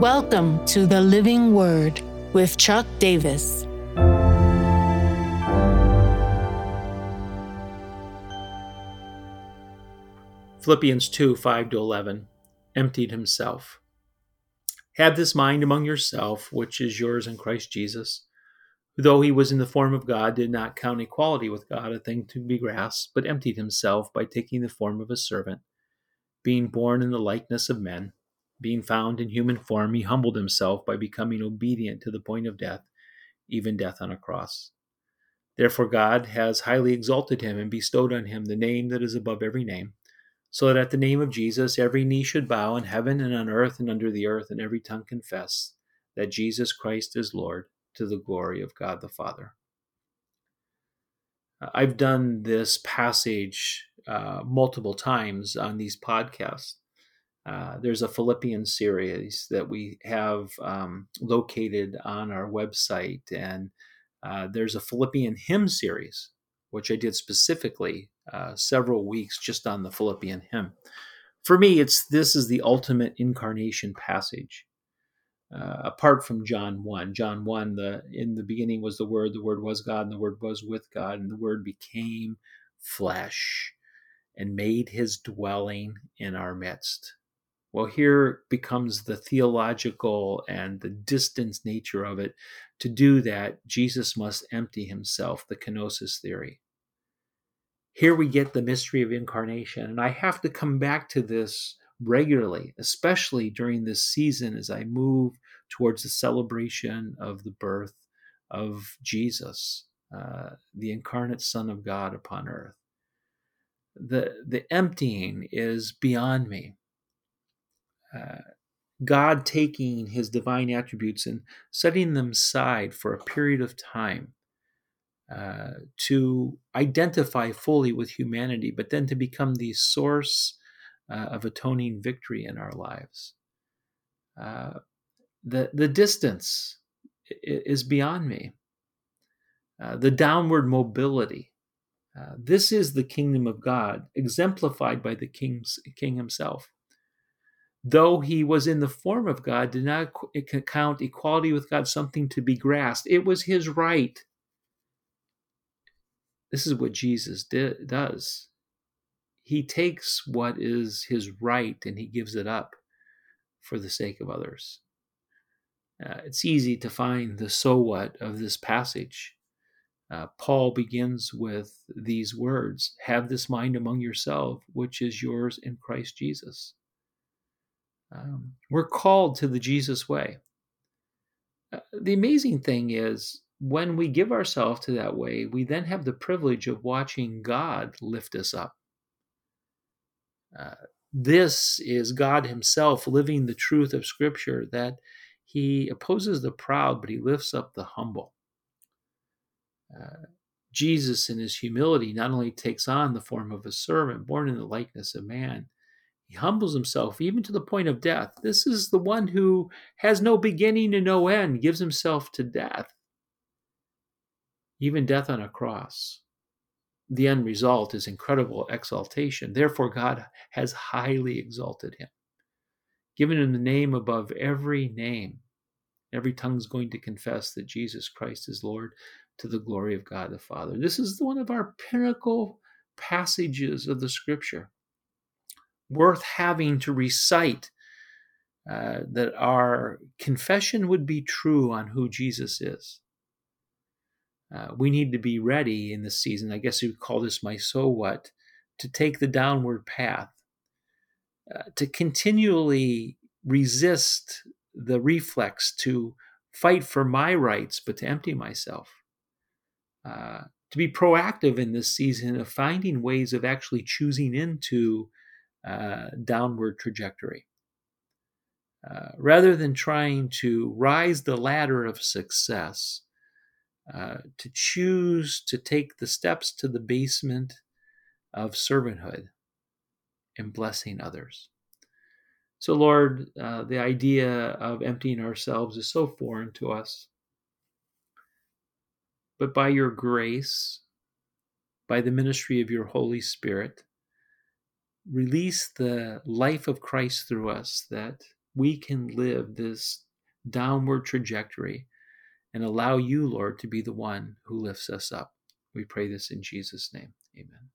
Welcome to the Living Word with Chuck Davis. Philippians 2 5 to 11 emptied himself. Have this mind among yourself, which is yours in Christ Jesus, who, though he was in the form of God, did not count equality with God a thing to be grasped, but emptied himself by taking the form of a servant, being born in the likeness of men. Being found in human form, he humbled himself by becoming obedient to the point of death, even death on a cross. Therefore, God has highly exalted him and bestowed on him the name that is above every name so that at the name of Jesus every knee should bow in heaven and on earth and under the earth, and every tongue confess that Jesus Christ is Lord to the glory of God the Father. Uh, I've done this passage uh, multiple times on these podcasts. Uh, there's a Philippian series that we have um, located on our website, and uh, there's a Philippian hymn series, which I did specifically uh, several weeks just on the Philippian hymn. For me, it's this is the ultimate incarnation passage. Uh, apart from John 1. John 1, the in the beginning was the Word, the Word was God, and the Word was with God, and the Word became flesh and made his dwelling in our midst. Well, here becomes the theological and the distance nature of it. To do that, Jesus must empty himself, the kenosis theory here we get the mystery of incarnation. And I have to come back to this regularly, especially during this season as I move towards the celebration of the birth of Jesus, uh, the incarnate Son of God upon earth. The, the emptying is beyond me. God taking his divine attributes and setting them aside for a period of time uh, to identify fully with humanity, but then to become the source uh, of atoning victory in our lives. Uh, the, the distance is beyond me. Uh, the downward mobility. Uh, this is the kingdom of God, exemplified by the king's, king himself. Though he was in the form of God, did not count equality with God something to be grasped. It was his right this is what Jesus did, does. He takes what is his right and he gives it up for the sake of others. Uh, it's easy to find the so what of this passage. Uh, Paul begins with these words Have this mind among yourself, which is yours in Christ Jesus. Um, we're called to the Jesus way. Uh, the amazing thing is, when we give ourselves to that way, we then have the privilege of watching God lift us up. Uh, this is God Himself living the truth of Scripture that He opposes the proud, but He lifts up the humble. Uh, Jesus, in His humility, not only takes on the form of a servant born in the likeness of man, He humbles Himself even to the point of death. This is the one who has no beginning and no end, gives Himself to death even death on a cross. The end result is incredible exaltation. Therefore, God has highly exalted him, given him the name above every name. Every tongue is going to confess that Jesus Christ is Lord to the glory of God the Father. This is one of our pinnacle passages of the scripture, worth having to recite uh, that our confession would be true on who Jesus is. Uh, we need to be ready in this season. I guess you call this my so what, to take the downward path, uh, to continually resist the reflex to fight for my rights, but to empty myself. Uh, to be proactive in this season of finding ways of actually choosing into uh, downward trajectory. Uh, rather than trying to rise the ladder of success, uh, to choose to take the steps to the basement of servanthood and blessing others. So, Lord, uh, the idea of emptying ourselves is so foreign to us. But by your grace, by the ministry of your Holy Spirit, release the life of Christ through us that we can live this downward trajectory and allow you, Lord, to be the one who lifts us up. We pray this in Jesus' name. Amen.